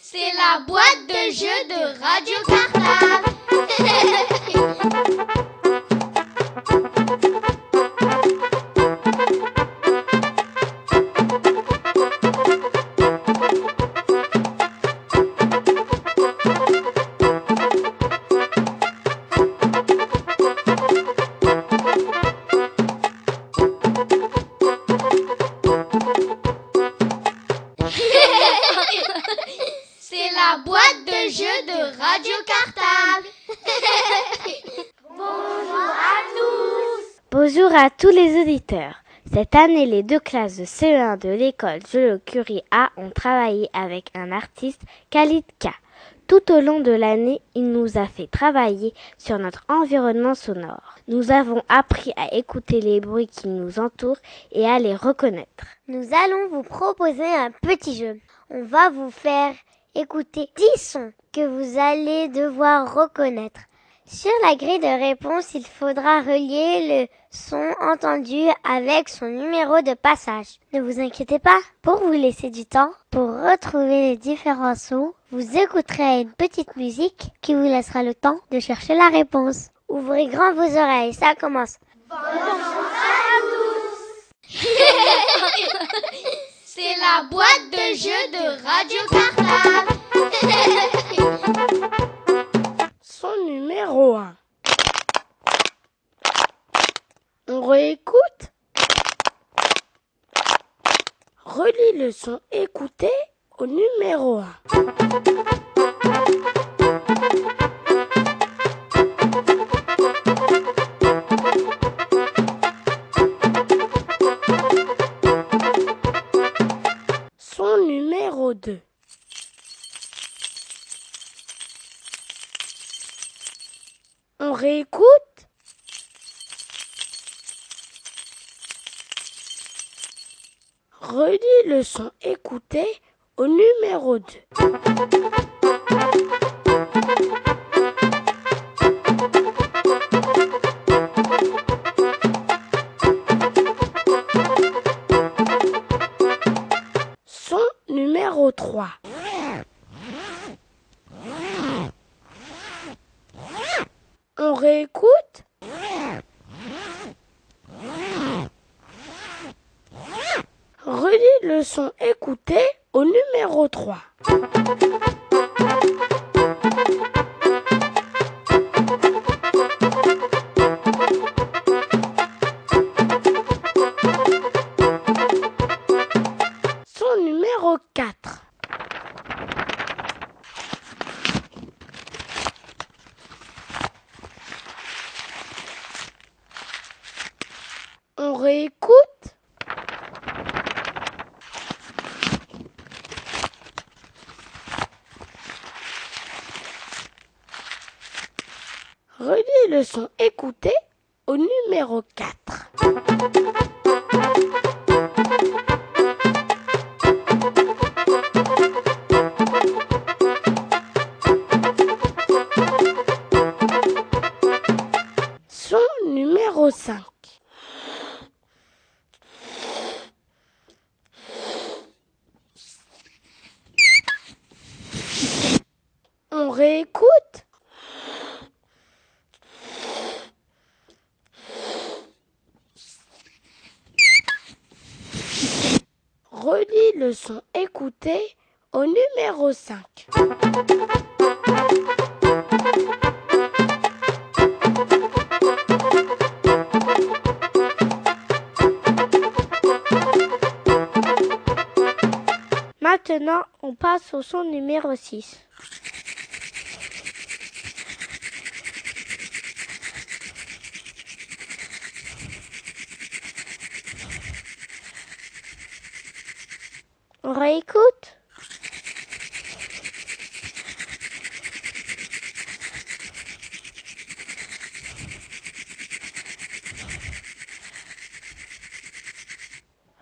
C'est la boîte de jeu de Radio Cartable. la boîte de jeu de Radio Cartable. Bonjour à tous. Bonjour à tous les auditeurs. Cette année, les deux classes de CE1 de l'école Jules Curie A ont travaillé avec un artiste, Khalid K. Tout au long de l'année, il nous a fait travailler sur notre environnement sonore. Nous avons appris à écouter les bruits qui nous entourent et à les reconnaître. Nous allons vous proposer un petit jeu. On va vous faire écouter 10 sons que vous allez devoir reconnaître. Sur la grille de réponse, il faudra relier le son entendu avec son numéro de passage. Ne vous inquiétez pas, pour vous laisser du temps, pour retrouver les différents sons, vous écouterez une petite musique qui vous laissera le temps de chercher la réponse. Ouvrez grand vos oreilles, ça commence. C'est la boîte de jeu de Radio Cartable. Son numéro 1. On réécoute? Relis le son écouté au numéro 1. Réécoute. Relis le son écouté au numéro 2. Relis le son écouté au numéro 3. Son numéro 4. On réécoute. Relis le son écouté au numéro 4. Relis le son écouté au numéro 5. Maintenant, on passe au son numéro 6. On réécoute?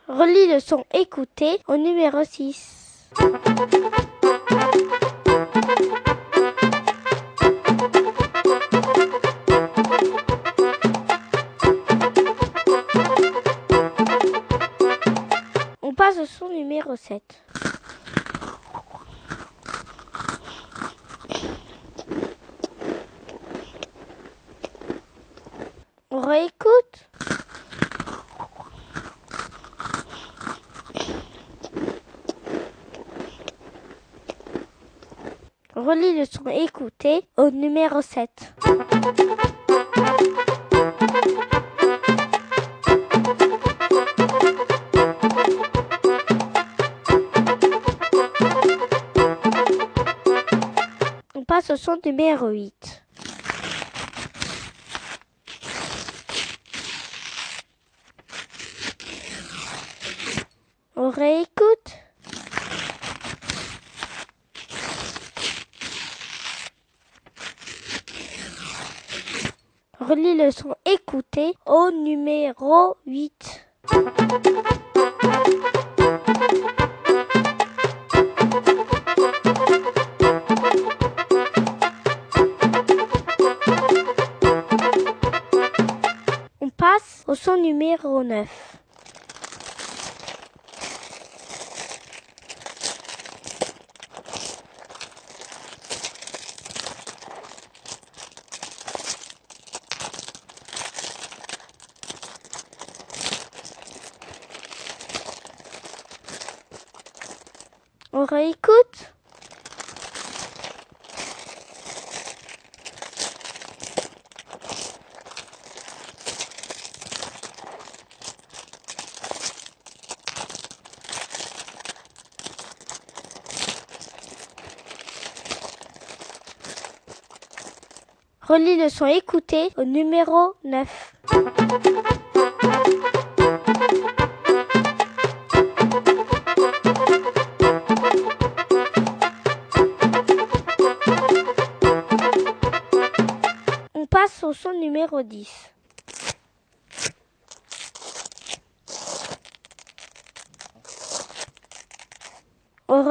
Relis le son écouté au numéro 6. leçon numéro 7. On réécoute Relis le son écouté au numéro 7. Passe au son numéro 8. On réécoute. Relis le son écouté au numéro 8. Son numéro 9. On réécoute? Relis le son écouté au numéro 9. On passe au son numéro 10. On.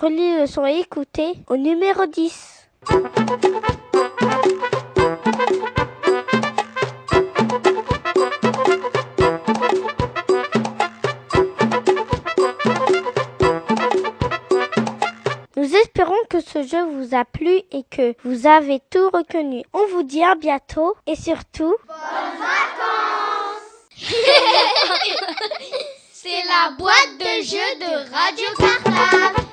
Relis le son écouté au numéro 10. Nous espérons que ce jeu vous a plu et que vous avez tout reconnu. On vous dit à bientôt et surtout... C'est la boîte de jeux de Radio Cartable.